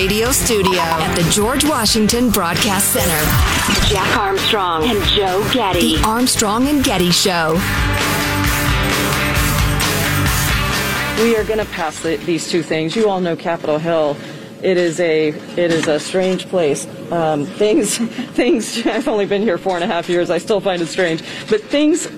radio studio at the George Washington Broadcast Center. Jack Armstrong and Joe Getty. The Armstrong and Getty Show. We are going to pass the, these two things. You all know Capitol Hill. It is a it is a strange place. Um, things things. I've only been here four and a half years. I still find it strange, but things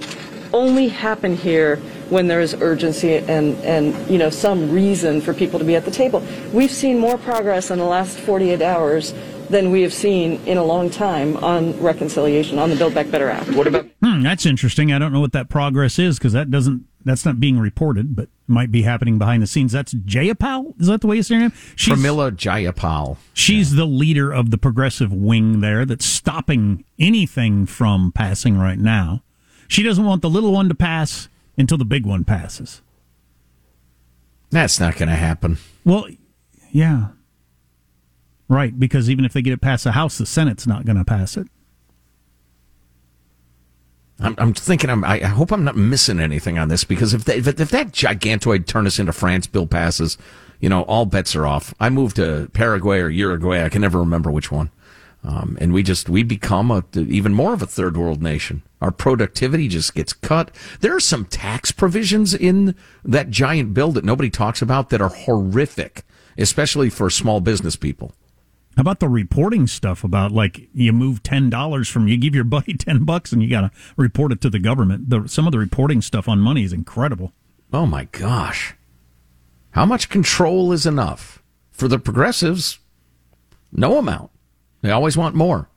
only happen here when there is urgency and, and you know some reason for people to be at the table. We've seen more progress in the last 48 hours than we have seen in a long time on reconciliation on the Build Back Better Act. What about? Hmm, that's interesting. I don't know what that progress is because that doesn't that's not being reported, but might be happening behind the scenes. That's Jayapal. Is that the way you say her name? She's, Pramila Jayapal. She's yeah. the leader of the progressive wing there that's stopping anything from passing right now. She doesn't want the little one to pass until the big one passes. That's not going to happen. Well, yeah. Right, because even if they get it past the House, the Senate's not going to pass it. I'm, I'm thinking. I'm, i hope I'm not missing anything on this because if, they, if, if that gigantoid turn us into France bill passes, you know, all bets are off. I moved to Paraguay or Uruguay. I can never remember which one. Um, and we just we become a, even more of a third world nation. Our productivity just gets cut. There are some tax provisions in that giant bill that nobody talks about that are horrific, especially for small business people. How about the reporting stuff about like you move ten dollars from you give your buddy ten bucks and you got to report it to the government. The, some of the reporting stuff on money is incredible. Oh my gosh, how much control is enough for the progressives? No amount. They always want more.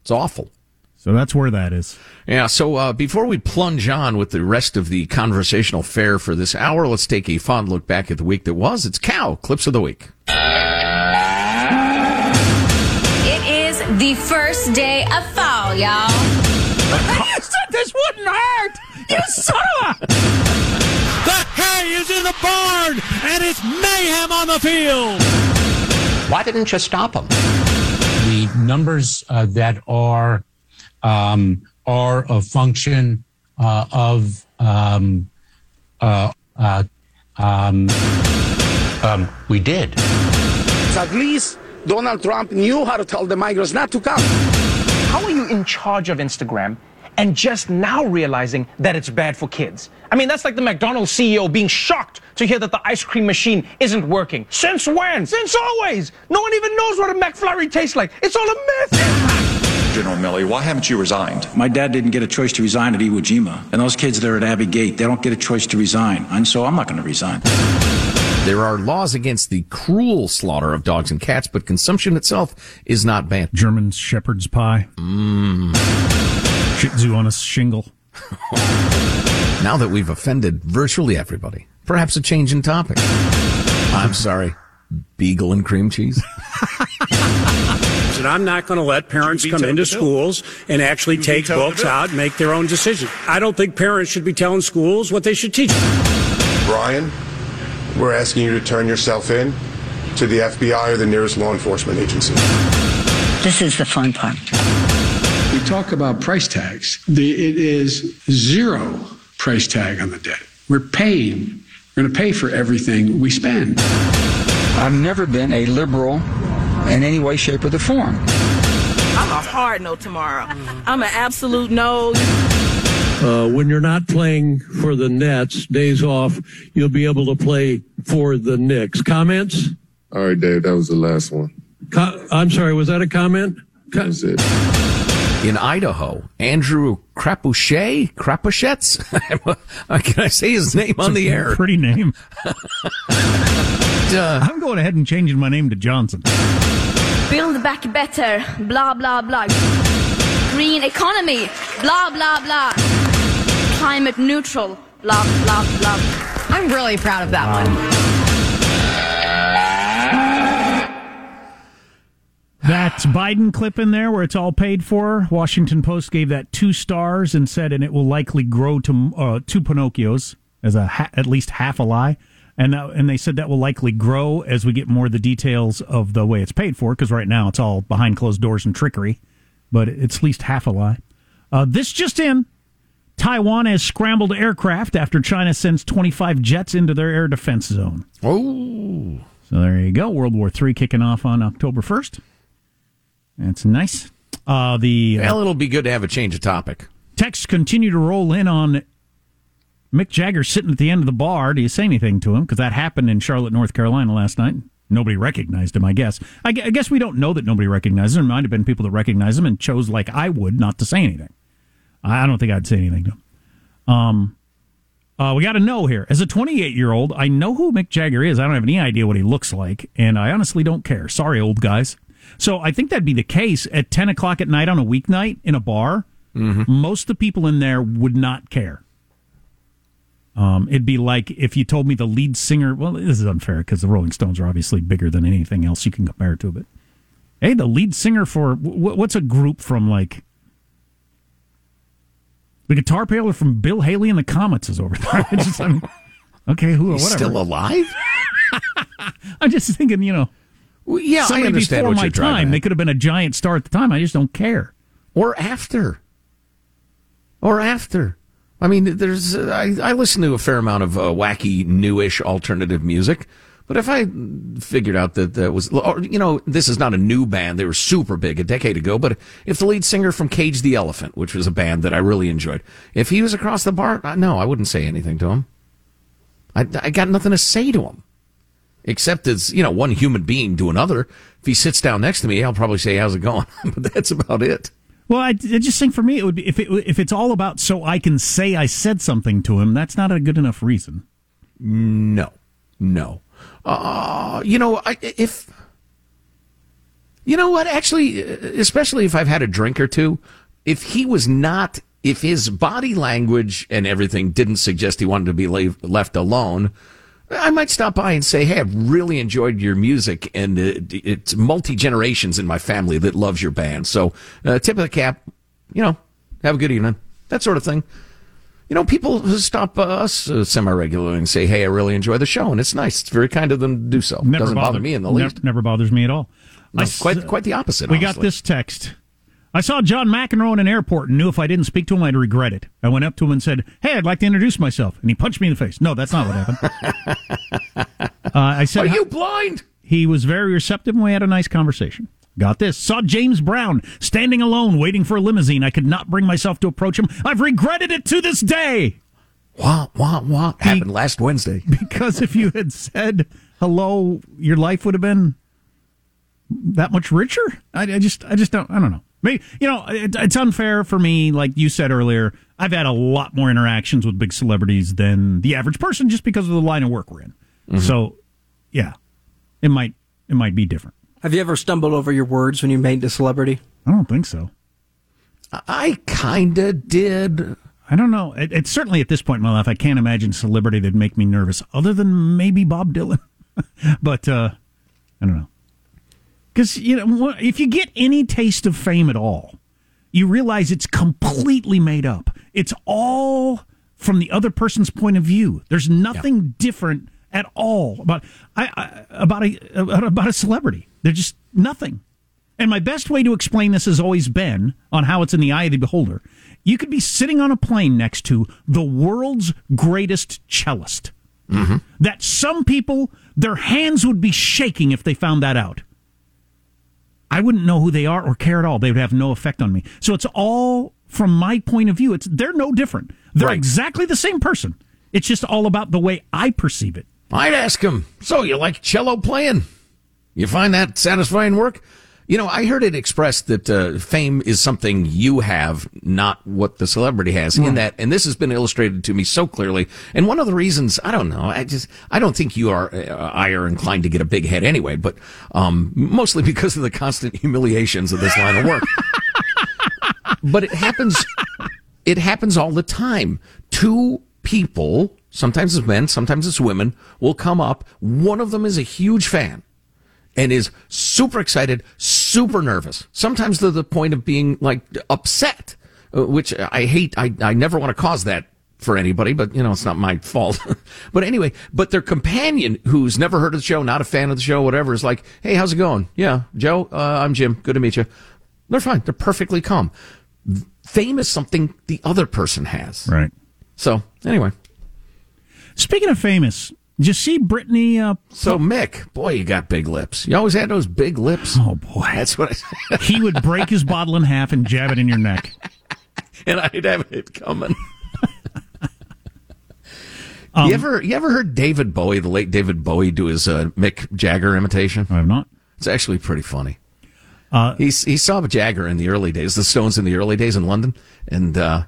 It's awful. So that's where that is. Yeah. So uh, before we plunge on with the rest of the conversational fare for this hour, let's take a fond look back at the week that was. It's Cow Clips of the Week. It is the first day of fall, y'all. you said this wouldn't hurt! You son of a... The hay is in the barn, and it's mayhem on the field! Why didn't you stop them? The numbers uh, that are um, are a function uh, of um, uh, uh, um, um, we did. So at least Donald Trump knew how to tell the migrants not to come. How are you in charge of Instagram and just now realizing that it's bad for kids? I mean, that's like the McDonald's CEO being shocked to hear that the ice cream machine isn't working. Since when? Since always. No one even knows what a McFlurry tastes like. It's all a myth. General Milley, why haven't you resigned? My dad didn't get a choice to resign at Iwo Jima. And those kids there at Abbey Gate, they don't get a choice to resign. And so I'm not going to resign. There are laws against the cruel slaughter of dogs and cats, but consumption itself is not banned. German shepherd's pie. Mmm. Shih Tzu on a shingle. now that we've offended virtually everybody, perhaps a change in topic. I'm sorry. Beagle and cream cheese. that I'm not going to let parents come into schools and actually take books out and make their own decisions. I don't think parents should be telling schools what they should teach. Brian, we're asking you to turn yourself in to the FBI or the nearest law enforcement agency. This is the fun part. We talk about price tags. The, it is zero price tag on the debt. We're paying. We're going to pay for everything we spend. I've never been a liberal in any way, shape, or the form. I'm a hard no tomorrow. I'm an absolute no. Uh, when you're not playing for the Nets, days off, you'll be able to play for the Knicks. Comments? All right, Dave, that was the last one. Co- I'm sorry, was that a comment? Co- That's it. In Idaho, Andrew Crapuchet, Crapuchetz? Can I say his name on the air? Pretty name. uh, I'm going ahead and changing my name to Johnson. Build back better, blah, blah, blah. Green economy, blah, blah, blah. Climate neutral, blah, blah, blah. I'm really proud of that one. That Biden clip in there where it's all paid for. Washington Post gave that two stars and said, and it will likely grow to uh, two Pinocchios as a ha- at least half a lie and uh, and they said that will likely grow as we get more of the details of the way it's paid for. Because right now it's all behind closed doors and trickery, but it's at least half a lie. Uh, this just in: Taiwan has scrambled aircraft after China sends 25 jets into their air defense zone. Oh, So there you go. World War III kicking off on October 1st. That's nice. Uh, the well, it'll be good to have a change of topic. Texts continue to roll in on Mick Jagger sitting at the end of the bar. Do you say anything to him? Because that happened in Charlotte, North Carolina last night. Nobody recognized him, I guess. I, I guess we don't know that nobody recognized him. There might have been people that recognized him and chose, like I would, not to say anything. I don't think I'd say anything to him. Um, uh, we got to know here. As a 28 year old, I know who Mick Jagger is. I don't have any idea what he looks like, and I honestly don't care. Sorry, old guys. So I think that'd be the case at 10 o'clock at night on a weeknight in a bar. Mm-hmm. Most of the people in there would not care. Um, it'd be like if you told me the lead singer. Well, this is unfair because the Rolling Stones are obviously bigger than anything else you can compare it to. But hey, the lead singer for what's a group from like the guitar player from Bill Haley and the Comets is over there. Just, I mean, okay, who? He's whatever. still alive? I'm just thinking, you know. Well, yeah, I understand before what my you're time. at. They could have been a giant star at the time. I just don't care. Or after. Or after. I mean, there's. Uh, I, I listen to a fair amount of uh, wacky, newish alternative music. But if I figured out that that was, or, you know, this is not a new band, they were super big a decade ago. But if the lead singer from Cage the Elephant, which was a band that I really enjoyed, if he was across the bar, no, I wouldn't say anything to him. I, I got nothing to say to him, except as you know, one human being to another. If he sits down next to me, I'll probably say, "How's it going?" but that's about it. Well, I, I just think for me, it would be if it, if it's all about so I can say I said something to him. That's not a good enough reason. No, no. Uh, you know, I, if you know what, actually, especially if I've had a drink or two, if he was not, if his body language and everything didn't suggest he wanted to be la- left alone, I might stop by and say, "Hey, I've really enjoyed your music, and it, it's multi generations in my family that loves your band." So, uh, tip of the cap, you know, have a good evening, that sort of thing. You know, people stop uh, us uh, semi regularly and say, "Hey, I really enjoy the show," and it's nice. It's very kind of them to do so. Never Doesn't bother me in the least. Never bothers me at all. No, I quite, quite the opposite. We got this text. I saw John McEnroe in an airport and knew if I didn't speak to him, I'd regret it. I went up to him and said, "Hey, I'd like to introduce myself," and he punched me in the face. No, that's not what happened. uh, I said, Are you blind? He was very receptive, and we had a nice conversation. Got this. Saw James Brown standing alone, waiting for a limousine. I could not bring myself to approach him. I've regretted it to this day. Wah wah wah. Happened last Wednesday. Because if you had said hello, your life would have been that much richer. I, I just, I just don't, I don't know. Maybe, you know, it, it's unfair for me. Like you said earlier, I've had a lot more interactions with big celebrities than the average person, just because of the line of work we're in. Mm-hmm. So, yeah, it might, it might be different. Have you ever stumbled over your words when you made a celebrity? I don't think so. I kinda did. I don't know. It, it's certainly at this point in my life, I can't imagine a celebrity that'd make me nervous, other than maybe Bob Dylan. but uh, I don't know. Because you know, if you get any taste of fame at all, you realize it's completely made up. It's all from the other person's point of view. There's nothing different at all about I, I about a about a celebrity. They're just nothing. And my best way to explain this has always been on how it's in the eye of the beholder. You could be sitting on a plane next to the world's greatest cellist. Mm-hmm. That some people, their hands would be shaking if they found that out. I wouldn't know who they are or care at all. They would have no effect on me. So it's all from my point of view. It's they're no different. They're Right. exactly the same person. It's just all about the way I perceive it. I'd ask him, so you like cello playing? You find that satisfying work? You know, I heard it expressed that uh, fame is something you have, not what the celebrity has. In that, and this has been illustrated to me so clearly. And one of the reasons, I don't know, I just, I don't think you are, uh, I are inclined to get a big head anyway, but um, mostly because of the constant humiliations of this line of work. but it happens, it happens all the time. Two people, sometimes it's men, sometimes it's women, will come up. One of them is a huge fan and is super excited, super nervous, sometimes to the point of being like upset, uh, which I hate. I, I never want to cause that for anybody, but you know, it's not my fault. but anyway, but their companion who's never heard of the show, not a fan of the show, whatever, is like, Hey, how's it going? Yeah, Joe, uh, I'm Jim. Good to meet you. They're fine. They're perfectly calm. Fame is something the other person has. Right. So anyway, Speaking of famous, Did you see Britney? Uh, so Mick, boy, you got big lips. You always had those big lips. Oh boy, that's what I said. he would break his bottle in half and jab it in your neck, and I'd have it coming. Um, you ever you ever heard David Bowie, the late David Bowie, do his uh, Mick Jagger imitation? I have not. It's actually pretty funny. Uh, he he saw Jagger in the early days, the Stones in the early days in London, and uh,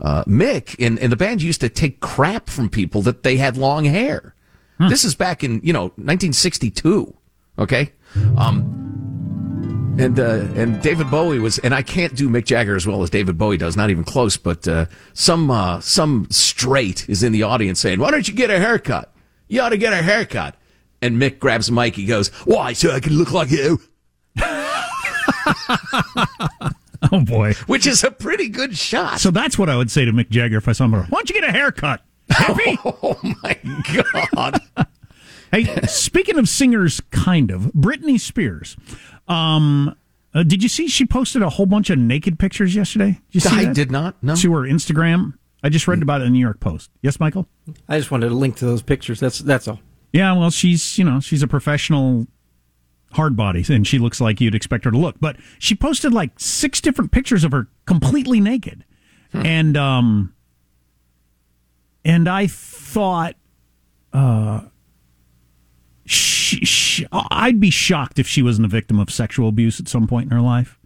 uh, Mick in, in the band used to take crap from people that they had long hair. Hmm. This is back in you know 1962. Okay, um, and uh, and David Bowie was, and I can't do Mick Jagger as well as David Bowie does, not even close. But uh, some uh, some straight is in the audience saying, "Why don't you get a haircut? You ought to get a haircut." And Mick grabs mic. He goes, "Why? So I can look like you." oh boy, which is a pretty good shot. So that's what I would say to Mick Jagger if I saw him. Why don't you get a haircut? Happy? oh my god! hey, speaking of singers, kind of Britney Spears. Um, uh, did you see she posted a whole bunch of naked pictures yesterday? Did you see I that? did not. No. To her Instagram. I just read about it in the New York Post. Yes, Michael. I just wanted to link to those pictures. That's that's all. Yeah, well, she's you know she's a professional hard body, and she looks like you'd expect her to look. But she posted like six different pictures of her completely naked, and um, and I thought, uh, she, she, I'd be shocked if she wasn't a victim of sexual abuse at some point in her life,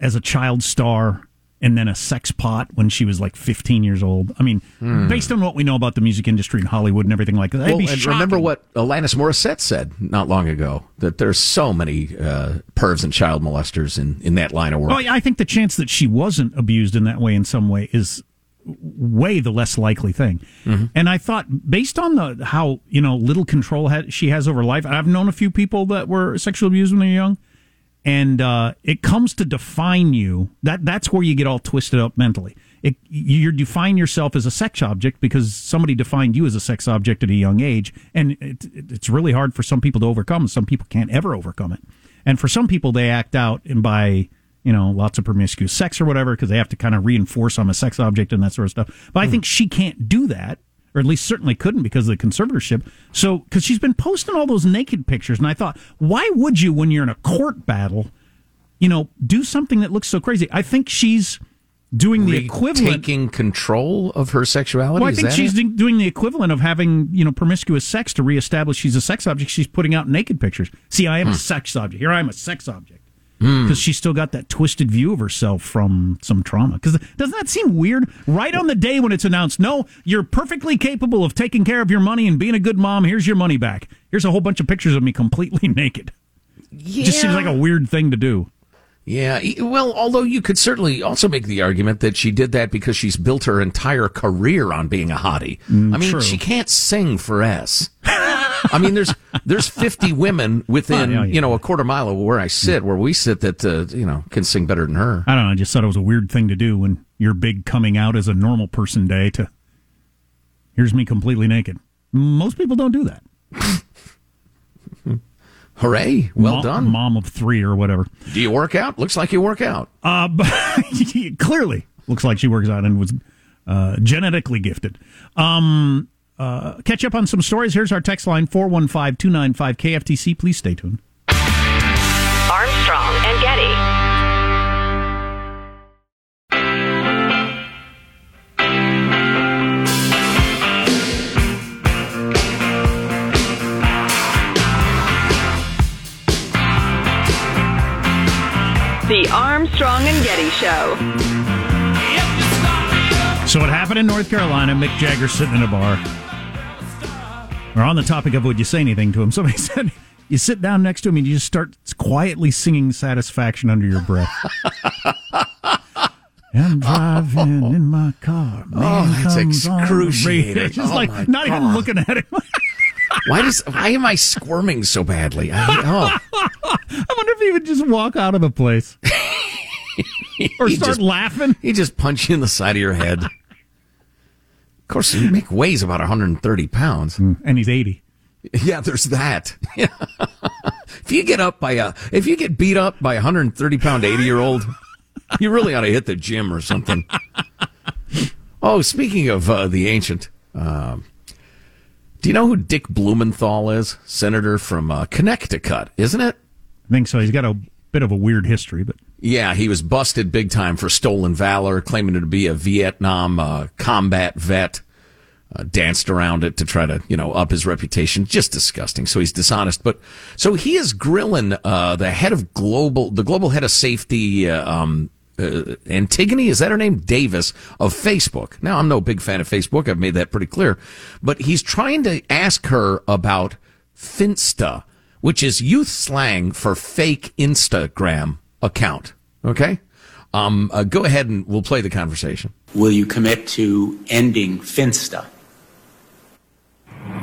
as a child star. And then a sex pot when she was like 15 years old. I mean, Hmm. based on what we know about the music industry and Hollywood and everything like that, Well, be and shocking. remember what Alanis Morissette said not long ago that there's so many uh, pervs and child molesters in, in that line of work. Well, yeah, I think the chance that she wasn't abused in that way in some way is way the less likely thing. Mm-hmm. And I thought, based on the how you know little control ha- she has over life, I've known a few people that were sexually abused when they were young, and uh, it comes to define you. That that's where you get all twisted up mentally. It, you define yourself as a sex object because somebody defined you as a sex object at a young age, and it, it, it's really hard for some people to overcome. Some people can't ever overcome it, and for some people they act out and by you know lots of promiscuous sex or whatever because they have to kind of reinforce I'm a sex object and that sort of stuff. But I think she can't do that, or at least certainly couldn't because of the conservatorship. So because she's been posting all those naked pictures, and I thought, why would you when you're in a court battle, you know, do something that looks so crazy? I think she's doing the equivalent taking control of her sexuality. well, I think she's it? doing the equivalent of having you know promiscuous sex to reestablish she's a sex object. She's putting out naked pictures. See, I am a Hmm. sex object. Here I am a sex object Hmm. because she's still got that twisted view of herself from some trauma. Because doesn't that seem weird? Right on the day when it's announced, no, you're perfectly capable of taking care of your money and being a good mom. Here's your money back. Here's a whole bunch of pictures of me completely naked. It just seems like a weird thing to do. Yeah, well, although you could certainly also make the argument that she did that because she's built her entire career on being a hottie. Mm, I mean, true. she can't sing for S. I mean, there's there's 50 women within Oh, yeah, yeah. you know a quarter mile of where I sit, where we sit, that uh, you know can sing better than her. I don't know. I just thought it was a weird thing to do when your big coming out as a normal person day to here's me completely naked. Most people don't do that. Hooray! Well Mom- done, mom of three or whatever. Do you work out? Looks like you work out. Uh, clearly looks like she works out and was uh, genetically gifted. Um, uh, catch up on some stories. Here's our text line 415 295 KFTC. Please stay tuned. Armstrong and Getty. The Armstrong and Getty Show. So what happened in North Carolina. Mick Jagger sitting in a bar. We're on the topic of would you say anything to him? Somebody said you sit down next to him and you just start quietly singing satisfaction under your breath. I'm driving in my car. Man Oh, that's comes on the excruciating. Just Oh, like not even looking at him. Why does why am I squirming so badly? I, oh. I wonder if he would just walk out of the place or start just- laughing. He just punch you in the side of your head. Of course, Mick weighs about 130 pounds, and he's 80. Yeah, there's that. if you get up by a, if you get beat up by a 130 pound 80 year old, you really ought to hit the gym or something. Oh, speaking of uh, the ancient, um, Do you know who Dick Blumenthal is? Senator from uh, Connecticut, isn't it? I think so. He's got a bit of a weird history, but Yeah, he was busted big time for stolen valor, claiming to be a Vietnam uh, combat vet. Uh, danced around it to try to, you know, up his reputation. Just disgusting. So he's dishonest. But so he is grilling uh, the head of global, the global head of safety, uh, um, uh, Antigone, is that her name? Davis of Facebook. Now, I'm no big fan of Facebook. I've made that pretty clear. But he's trying to ask her about Finsta, which is youth slang for fake Instagram account. Okay? Um, uh, go ahead and we'll play the conversation. Will you commit to ending Finsta?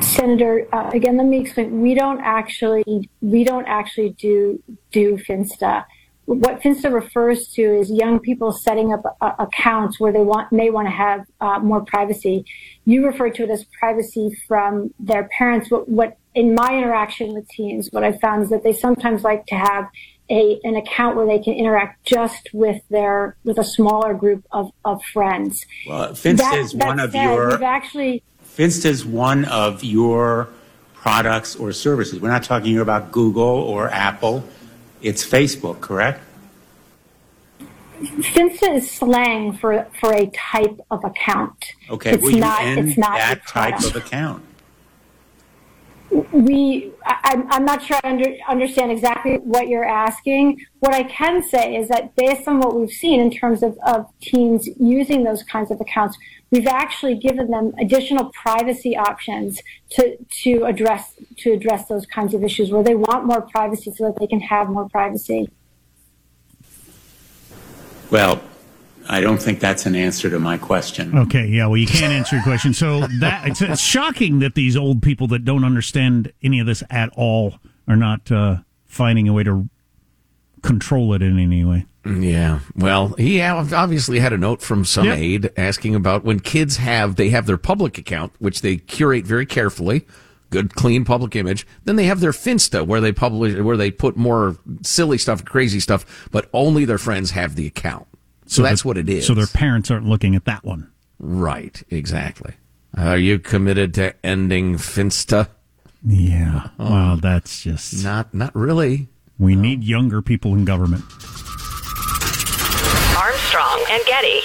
Senator, uh, again, let me explain. We don't actually we don't actually do do Finsta. What Finsta refers to is young people setting up uh, accounts where they want may want to have uh, more privacy. You refer to it as privacy from their parents. What, what in my interaction with teens, what I've found is that they sometimes like to have a an account where they can interact just with their with a smaller group of, of friends. Well, Finsta That- is that one of your actually Finsta is one of your products or services. We're not talking here about Google or Apple. It's Facebook, correct? Finsta is slang for for a type of account. Okay. It's will you not- end it's not that type of account? We I, I'm- I'm not sure I under, understand exactly what you're asking. What I can say is that based on what we've seen in terms of, of teens using those kinds of accounts, we've actually given them additional privacy options to to address to address those kinds of issues where they want more privacy so that they can have more privacy. Well, I don't think that's an answer to my question. Okay, yeah, well, you can't answer your question. So that it's, it's shocking that these old people that don't understand any of this at all are not uh, finding a way to control it in any way. Yeah. Well, he obviously had a note from some Yep. aide asking about when kids have they have their public account, which they curate very carefully, good clean public image. Then they have their Finsta where they publish where they put more silly stuff, crazy stuff, but only their friends have the account. So, that's the- what it is. So their parents aren't looking at that one. right, exactly. Are you committed to ending Finsta? Yeah. Well, that's just not not really. We need younger people in government. Armstrong and Getty.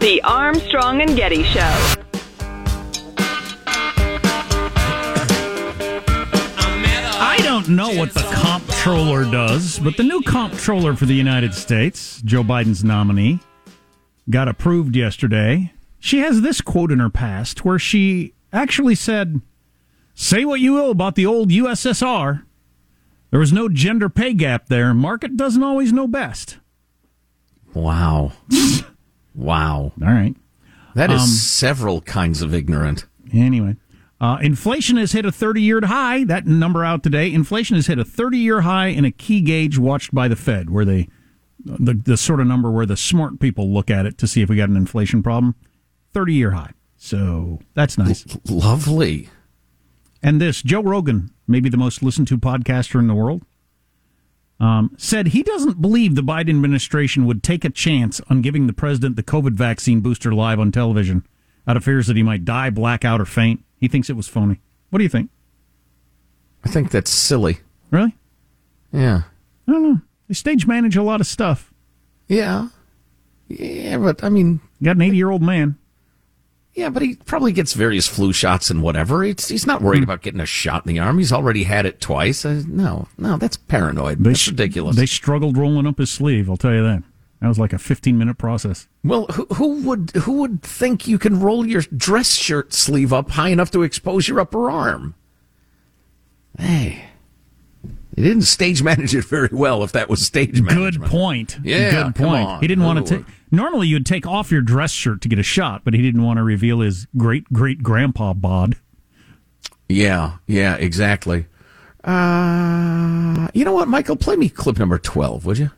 The Armstrong and Getty Show. Don't know what the comptroller does, but the new comptroller for the United States, Joe Biden's nominee, got approved yesterday. She has this quote in her past where she actually said, Say what you will about the old USSR. There was no gender pay gap there. Market doesn't always know best. Wow. wow. All right. That is Um, several kinds of ignorant. Anyway, uh, inflation has hit a 30 year high. That number out today. Inflation has hit a 30 year high in a key gauge watched by the Fed, where they, the, the sort of number where the smart people look at it to see if we got an inflation problem. 30 year high. So that's nice. Lovely. And this, Joe Rogan, maybe the most listened to podcaster in the world, um, said he doesn't believe the Biden administration would take a chance on giving the president the COVID vaccine booster live on television out of fears that he might die, black out, or faint. He thinks it was phony. What do you think? I think that's silly. Really? Yeah. I don't know. They stage manage a lot of stuff. Yeah. Yeah, but I mean, you got an 80 year old man. Yeah, but he probably gets various flu shots and whatever. It's, he's not worried about getting a shot in the arm. He's already had it twice. Uh, no, no, that's paranoid. They that's ridiculous. They struggled rolling up his sleeve. I'll tell you that. That was like a 15 minute process. well, who, who would who would think you can roll your dress shirt sleeve up high enough to expose your upper arm? Hey, he didn't stage manage it very well. If that was stage management, Good point. Yeah, Good point. on. He didn't want to take. Normally, you'd take off your dress shirt to get a shot, but he didn't want to reveal his great great grandpa bod. Yeah, yeah, exactly. Uh, you know what, Michael? Play me clip number twelve, would you?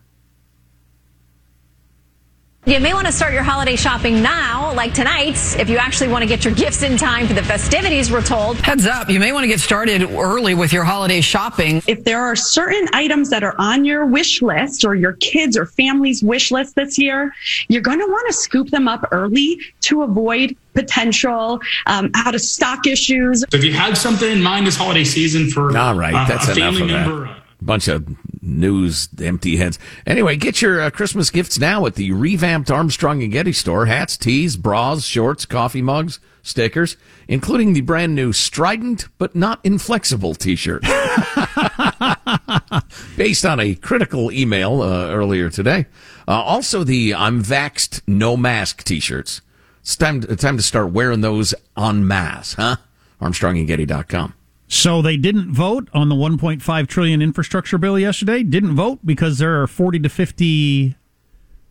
You may want to start your holiday shopping now, like tonight, if you actually want to get your gifts in time for the festivities, we're told. Heads up, you may want to get started early with your holiday shopping. If there are certain items that are on your wish list or your kids or family's wish list this year, you're going to want to scoop them up early to avoid potential um, out of stock issues. So if you had something in mind this holiday season for All right, uh, that's a enough family of member, that. Bunch of news, empty heads. Anyway, get your uh, Christmas gifts now at the revamped Armstrong and Getty store. Hats, tees, bras, shorts, coffee mugs, stickers, including the brand new Strident but not inflexible T-shirt, based on a critical email uh, earlier today. Uh, also, the "I'm vaxxed, no mask" T-shirts. It's time time to start wearing those en masse, huh? ArmstrongandGetty.com. So they didn't vote on the 1.5 trillion infrastructure bill yesterday. Didn't vote because there are 40 to 50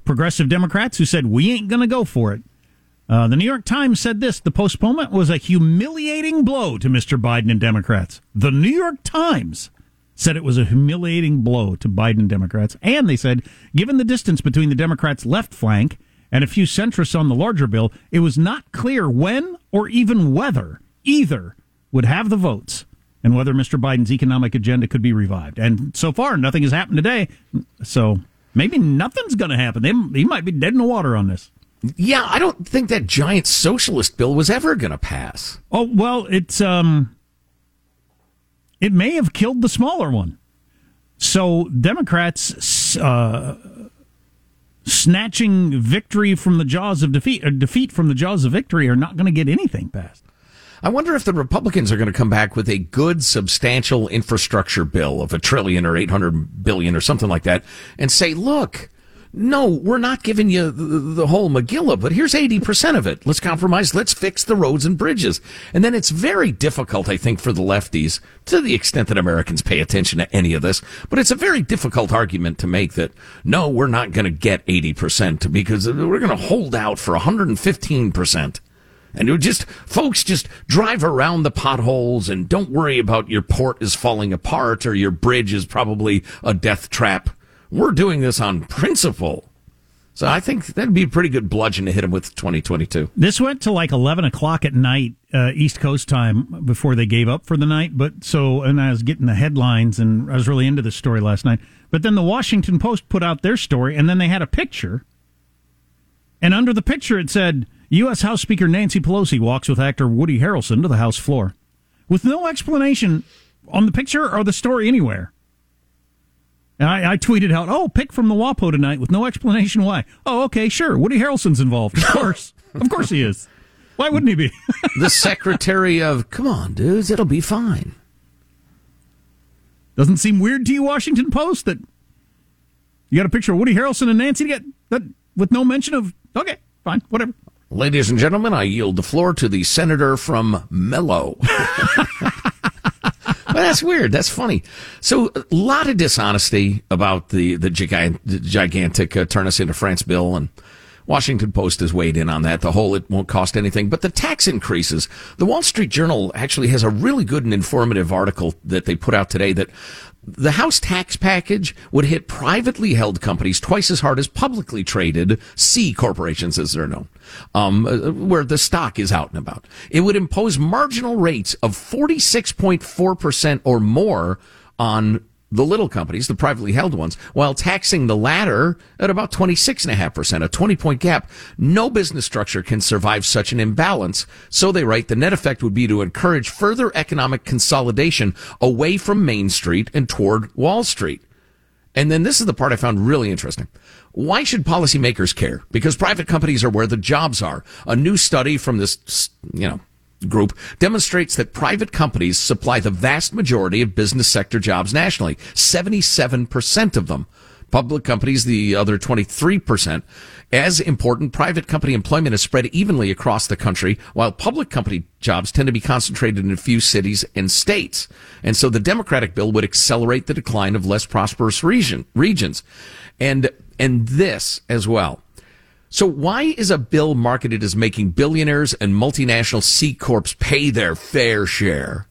progressive Democrats who said we ain't going to go for it. Uh, the New York Times said this: the postponement was a humiliating blow to Mr. Biden and Democrats. The New York Times said it was a humiliating blow to Biden and Democrats, and they said, given the distance between the Democrats' left flank and a few centrists on the larger bill, it was not clear when or even whether either would have the votes and whether Mr. Biden's economic agenda could be revived. And so far, nothing has happened today. So maybe nothing's going to happen. They, he might be dead in the water on this. Yeah, I don't think that giant socialist bill was ever going to pass. Oh well, it's um, it may have killed the smaller one. So Democrats uh, snatching victory from the jaws of defeat, or defeat from the jaws of victory, are not going to get anything passed. I wonder if the Republicans are going to come back with a good, substantial infrastructure bill of a trillion or 800 billion or something like that and say, look, no, we're not giving you the, whole Megillah, but here's 80% of it. Let's compromise. Let's fix the roads and bridges. And then it's very difficult, I think, for the lefties, to the extent that Americans pay attention to any of this, but it's a very difficult argument to make that, no, we're not going to get 80% because we're going to hold out for 115%. And you just, folks, just drive around the potholes and don't worry about your port is falling apart or your bridge is probably a death trap. We're doing this on principle. So I think that'd be a pretty good bludgeon to hit him with 2022. This went to like 11 o'clock at night, uh, East Coast time, before they gave up for the night. But so, and I was getting the headlines and I was really into this story last night. But then the Washington Post put out their story and then they had a picture. And under the picture it said, U.S. House Speaker Nancy Pelosi walks with actor Woody Harrelson to the House floor. With no explanation on the picture or the story anywhere. And I, I, tweeted out, "Oh, pick from the WAPO tonight with no explanation why." Oh, okay, sure. Woody Harrelson's involved, of course, of course he is. Why wouldn't he be? the secretary of, come on, dudes, it'll be fine. Doesn't seem weird to you, Washington Post, that you got a picture of Woody Harrelson and Nancy to get that with no mention of. Okay, fine, whatever. Ladies and gentlemen, I yield the floor to the senator from Mello. Well, that's weird. That's funny. So, a lot of dishonesty about the the gigantic, gigantic uh, turn us into France bill, and Washington Post has weighed in on that. The whole it won't cost anything, but the tax increases. The Wall Street Journal actually has a really good and informative article that they put out today that the House tax package would hit privately held companies twice as hard as publicly traded C corporations, as they're known, um, where the stock is out and about. It would impose marginal rates of 46.4% or more on the little companies, the privately held ones, while taxing the latter at about 26.5%, a 20 point gap. No business structure can survive such an imbalance. So they write the net effect would be to encourage further economic consolidation away from Main Street and toward Wall Street. And then this is the part I found really interesting. Why should policymakers care? Because private companies are where the jobs are. A new study from this, you know, group demonstrates that private companies supply the vast majority of business sector jobs nationally, 77% of them. Public companies, the other 23%. As important, private company employment is spread evenly across the country, while public company jobs tend to be concentrated in a few cities and states. And so the Democratic bill would accelerate the decline of less prosperous region, regions. And, and this as well. So why is a bill marketed as making billionaires and multinational C corps pay their fair share,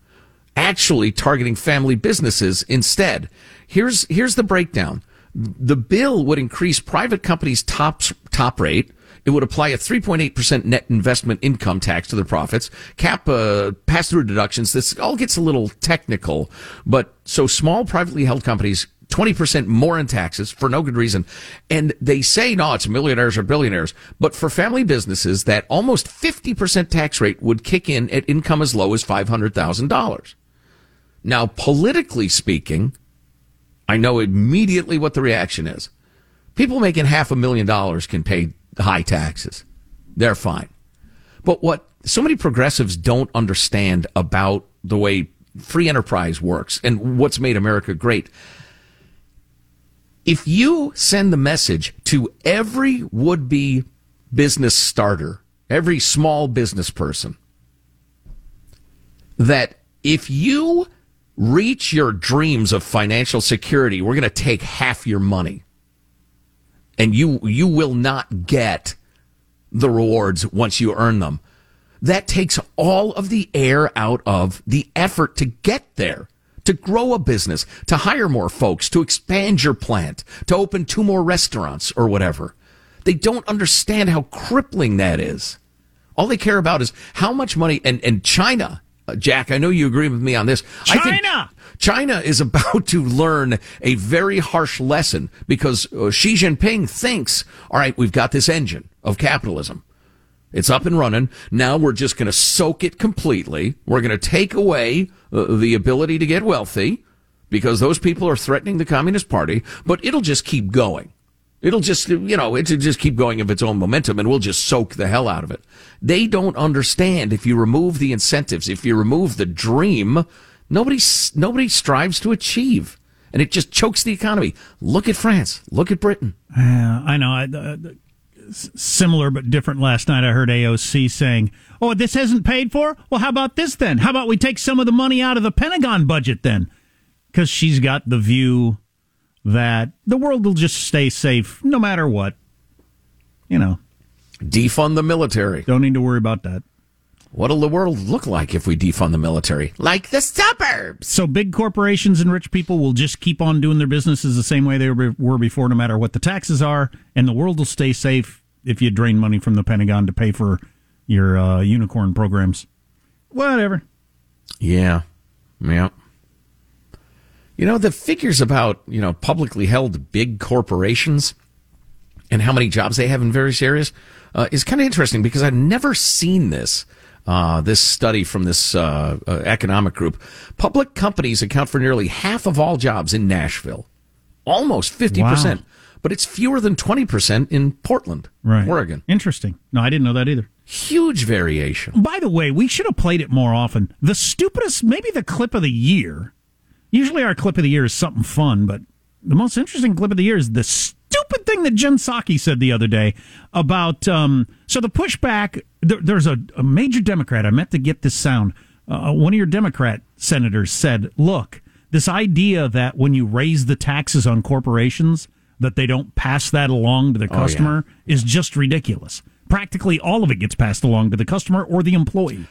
actually targeting family businesses instead? Here's here's the breakdown. the bill would increase private companies' top top rate. It would apply a 3.8% net investment income tax to their profits, cap uh, pass through deductions. This all gets a little technical, but so small privately held companies 20% more in taxes for no good reason. And they say, no, it's millionaires or billionaires. But for family businesses, that almost 50% tax rate would kick in at income as low as $500,000. Now, politically speaking, I know immediately what the reaction is. People making half a million dollars can pay high taxes. They're fine. But what so many progressives don't understand about the way free enterprise works and what's made America great if you send the message to every would be business starter, every small business person, that if you reach your dreams of financial security, we're going to take half your money. And you, you will not get the rewards once you earn them. That takes all of the air out of the effort to get there to grow a business, to hire more folks, to expand your plant, to open two more restaurants or whatever. They don't understand how crippling that is. All they care about is how much money and, and China, uh, Jack, I know you agree with me on this. China! China is about to learn a very harsh lesson because uh, Xi Jinping thinks, all right, we've got this engine of capitalism. It's up and running. Now we're just going to soak it completely. We're going to take away uh, the ability to get wealthy because those people are threatening the Communist Party, but it'll just keep going. It'll just, you know, it'll just keep going of its own momentum and we'll just soak the hell out of it. They don't understand if you remove the incentives, if you remove the dream, nobody, nobody strives to achieve. And it just chokes the economy. Look at France. Look at Britain. I know. I, uh, similar but different last night. I heard AOC saying, "Oh, this isn't paid for. Well, how about this then? How about we take some of the money out of the Pentagon budget then?" Because she's got the view that the world will just stay safe no matter what. You know, defund the military. Don't need to worry about that. What'll the world look like if we defund the military? Like the suburbs. So big corporations and rich people will just keep on doing their businesses the same way they were before, no matter what the taxes are, and the world will stay safe if you drain money from the Pentagon to pay for your uh, unicorn programs. Whatever. Yeah. Yeah. You know, the figures about, you know, publicly held big corporations and how many jobs they have in various areas uh, is kind of interesting because I've never seen this uh, this study from this uh, uh, economic group. Public companies account for nearly half of all jobs in Nashville, almost 50%. Wow. But it's fewer than 20% in Portland, right. Oregon. Interesting. No, I didn't know that either. Huge variation. By the way, we should have played it more often. The stupidest, maybe the clip of the year. Usually our clip of the year is something fun, but the most interesting clip of the year is the stupid thing that Jen Psaki said the other day about. Um, so the pushback. There, there's a, a, major Democrat. I meant to get this sound. Uh, one of your Democrat senators said, "Look, this idea that when you raise the taxes on corporations, that they don't pass that along to the customer oh, yeah. is just ridiculous. Practically all of it gets passed along to the customer or the employee."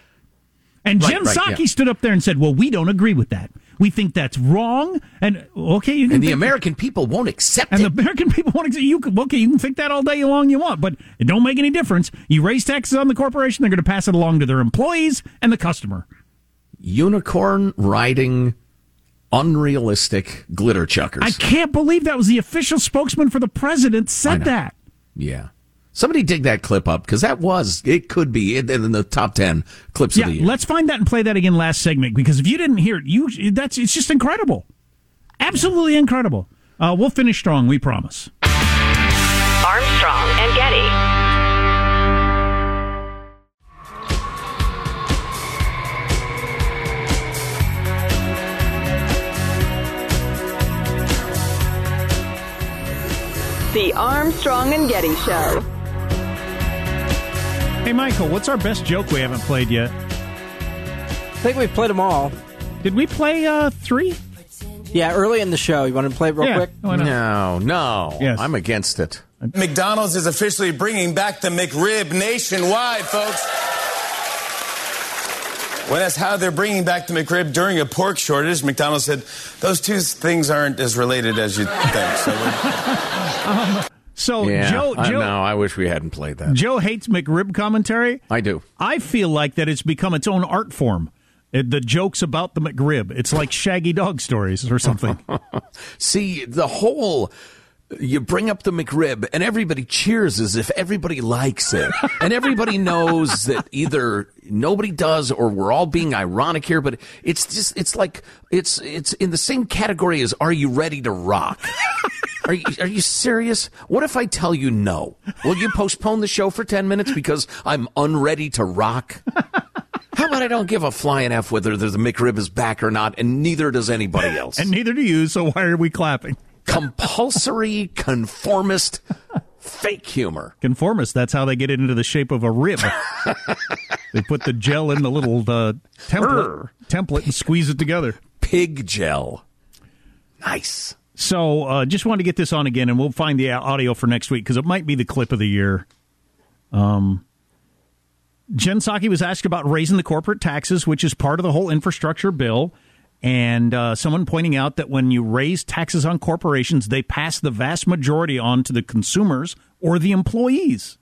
And right, Jen right, Psaki yeah. stood up there and said, "Well, we don't agree with that." We think that's wrong, and okay, you can. And the American that. people won't accept and it. And the American people won't accept. You can, okay, you can think that all day long you want, but it don't make any difference. You raise taxes on the corporation, they're going to pass it along to their employees and the customer. Unicorn riding unrealistic glitter chuckers. I can't believe that was the official spokesman for the president said that. Yeah. Somebody dig that clip up because that was it could be in, in, the top ten clips yeah, of the year. Let's find that and play that again last segment because if you didn't hear it, you that's it's just incredible, absolutely incredible. Uh, we'll finish strong, we promise. Armstrong and Getty. The Armstrong and Getty Show. Hey, Michael, what's our best joke we haven't played yet? I think we've played them all. Did we play uh, three? Yeah, early in the show. You want to play it real yeah, quick? No, no. Yes. I'm against it. McDonald's is officially bringing back the McRib nationwide, folks. When asked how they're bringing back the McRib during a pork shortage, McDonald's said those two things aren't as related as you think. So Um, so yeah, Joe, I Joe, know. I wish we hadn't played that. Joe hates McRib commentary. I do. I feel like that it's become its own art form. It- the jokes about the McRib. It's like Shaggy Dog stories or something. See, the whole you bring up the McRib and everybody cheers as if everybody likes it. and everybody knows that either nobody does or we're all being ironic here, but it's just it's like it's it's in the same category as are you ready to rock? Are you, are you serious? What if I tell you no? Will you postpone the show for 10 minutes because I'm unready to rock? How about I don't give a flying F whether the McRib is back or not, and neither does anybody else? and neither do you, so why are we clapping? compulsory conformist fake humor. Conformist, that's how they get it into the shape of a rib. they put the gel in the little uh, template, template and squeeze it together. Pig gel. Nice. So, uh, just wanted to get this on again, and we'll find the audio for next week because it might be the clip of the year. Um, Jen Psaki was asked about raising the corporate taxes, which is part of the whole infrastructure bill. And uh, someone pointing out that when you raise taxes on corporations, they pass the vast majority on to the consumers or the employees.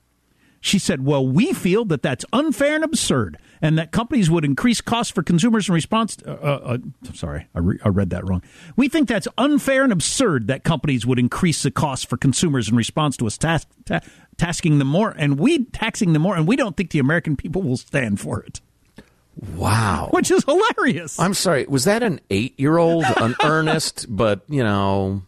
She said, Well, we feel that that's unfair and absurd, and that companies would increase costs for consumers in response. To, uh, uh, sorry, I, re- I read that wrong. We think that's unfair and absurd that companies would increase the cost for consumers in response to us task, ta- tasking them more, and we taxing them more, and we don't think the American people will stand for it. Wow. Which is hilarious. I'm sorry. Was that an eight year old, an earnest, but, you know,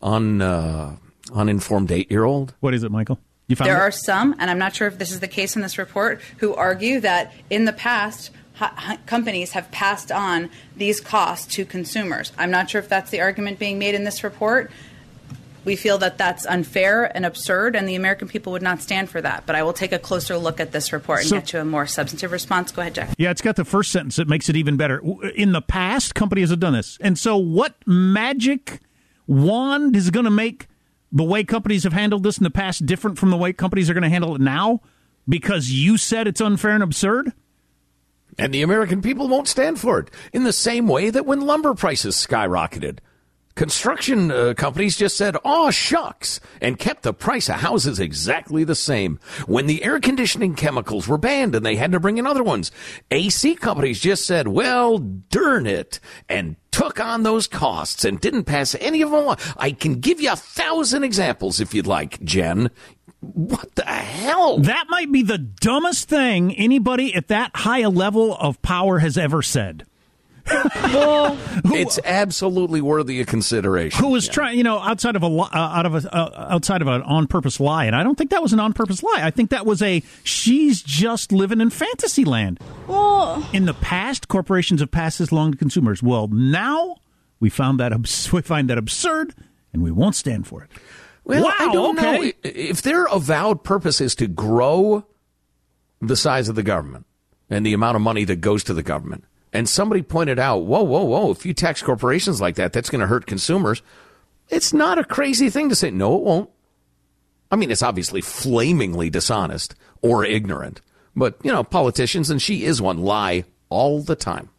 un, uh, uninformed eight year old? What is it, Michael? You there it? are some, and I'm not sure if this is the case in this report, who argue that in the past, companies have passed on these costs to consumers. I'm not sure if that's the argument being made in this report. We feel that that's unfair and absurd, and the American people would not stand for that. But I will take a closer look at this report and So- get to a more substantive response. Go ahead, Jack. Yeah, it's got the first sentence that makes it even better. In the past, companies have done this. And so, what magic wand is going to make the way companies have handled this in the past different from the way companies are going to handle it now? Because you said it's unfair and absurd? And the American people won't stand for it. In the same way that when lumber prices skyrocketed, construction uh, companies just said, "Oh shucks," and kept the price of houses exactly the same. When the air conditioning chemicals were banned and they had to bring in other ones, AC companies just said, "Well, darn it," and took on those costs and didn't pass any of them on. I can give you a thousand examples if you'd like, Jen. What the hell? That might be the dumbest thing anybody at that high a level of power has ever said. It's absolutely worthy of consideration. Who was trying, you know, outside of a li- uh, out of a uh, outside of an on purpose lie, and I don't think that was an on purpose lie. I think that was a she's just living in fantasy land. Well, In the past, corporations have passed this along to consumers. Well, now we found that abs- we find that absurd, and we won't stand for it. Well, wow, I don't okay. know. If their avowed purpose is to grow the size of the government and the amount of money that goes to the government, and somebody pointed out, whoa, whoa, whoa, if you tax corporations like that, that's going to hurt consumers. It's not a crazy thing to say, no, it won't. I mean, it's obviously flamingly dishonest or ignorant, but, you know, politicians, and she is one, lie all the time.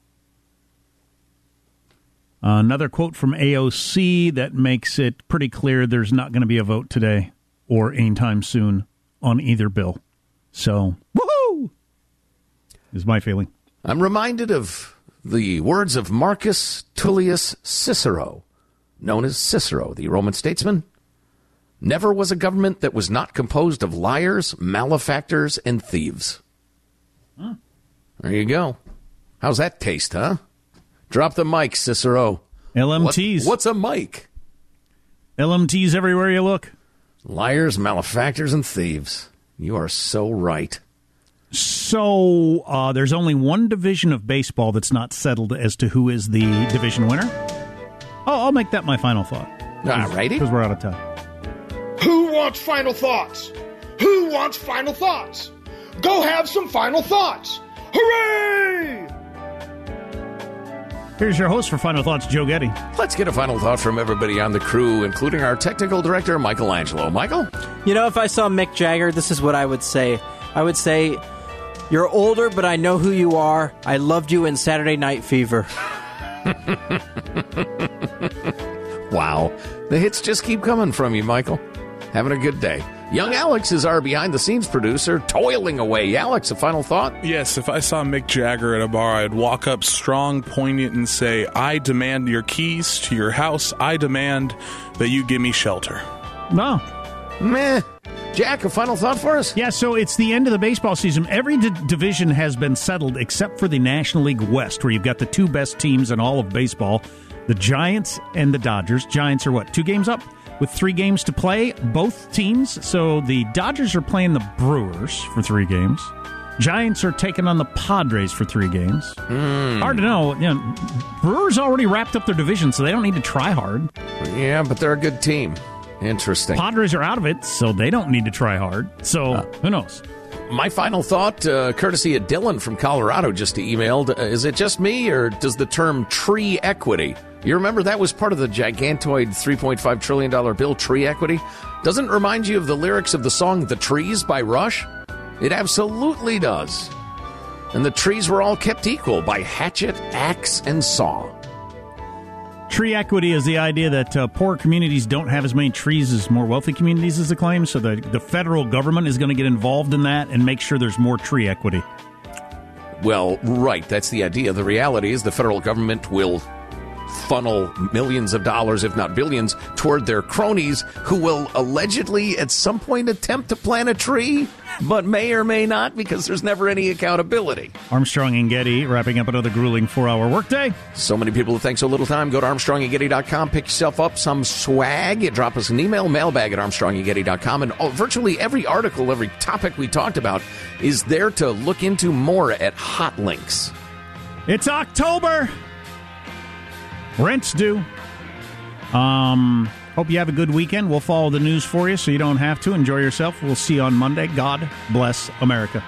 Another quote from AOC that makes it pretty clear there's not going to be a vote today or anytime soon on either bill. So, woohoo! Is my feeling. I'm reminded of the words of Marcus Tullius Cicero, known as Cicero, the Roman statesman. Never was a government that was not composed of liars, malefactors, and thieves. There you go. How's that taste, huh? Drop the mic, Cicero. LMTs. What- what's a mic? LMTs everywhere you look. Liars, malefactors, and thieves. You are so right. So, uh, there's only one division of baseball that's not settled as to who is the division winner. Oh, I'll make that my final thought. All righty. Because we're out of time. Who wants final thoughts? Who wants final thoughts? Go have some final thoughts. Hooray! Here's your host for Final Thoughts, Joe Getty. Let's get a final thought from everybody on the crew, including our technical director, Michael Angelo. Michael? You know, if I saw Mick Jagger, this is what I would say. I would say, You're older, but I know who you are. I loved you in Saturday Night Fever. wow. The hits just keep coming from you, Michael. Having a good day. Young Alex is our behind the scenes producer, toiling away. Alex, a final thought? Yes, if I saw Mick Jagger at a bar, I'd walk up strong, poignant, and say, I demand your keys to your house. I demand that you give me shelter. No. Meh. Jack, a final thought for us? Yeah, so it's the end of the baseball season. Every d- division has been settled except for the National League West, where you've got the two best teams in all of baseball the Giants and the Dodgers. Giants are what, two games up? With three games to play, both teams. So the Dodgers are playing the Brewers for three games. Giants are taking on the Padres for three games. Mm. Hard to know. You know. Brewers already wrapped up their division, so they don't need to try hard. Yeah, but they're a good team. Interesting. Padres are out of it, so they don't need to try hard. So uh, who knows? My final thought, uh, courtesy of Dylan from Colorado, just emailed: uh, Is it just me, or does the term tree equity? You remember that was part of the gigantoid $3.5 trillion bill, tree equity? Doesn't it remind you of the lyrics of the song The Trees by Rush? It absolutely does. And the trees were all kept equal by hatchet, axe, and saw. Tree equity is the idea that uh, poor communities don't have as many trees as more wealthy communities, is the claim. So the, the federal government is going to get involved in that and make sure there's more tree equity. Well, right. That's the idea. The reality is the federal government will funnel millions of dollars, if not billions, toward their cronies who will allegedly at some point attempt to plant a tree, but may or may not because there's never any accountability. Armstrong and Getty wrapping up another grueling four hour workday. So many people who think so little time. Go to ArmstrongandGetty.com, pick yourself up some swag, drop us an email, mailbag at ArmstrongandGetty.com, and virtually every article, every topic we talked about is there to look into more at Hot Links. It's October. Rent's due. Um, hope you have a good weekend. We'll follow the news for you so you don't have to. Enjoy yourself. We'll see you on Monday. God bless America.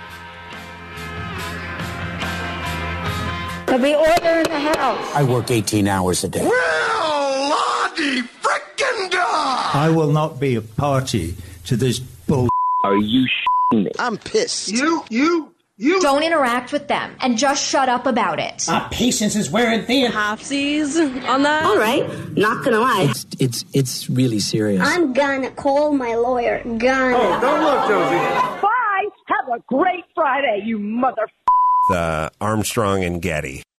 There'll be order in the house. I work 18 hours a day. Well, Lottie frickin' dog! I will not be a party to this bull. Are you me? I'm pissed. You, you, you don't interact with them and just shut up about it. My patience is wearing thin. Halfsies on that. All right, not gonna lie. It's it's it's really serious. I'm gonna call my lawyer. Gonna. Oh, don't look, Josie. Bye. Have a great Friday, you mother. The Armstrong and Getty.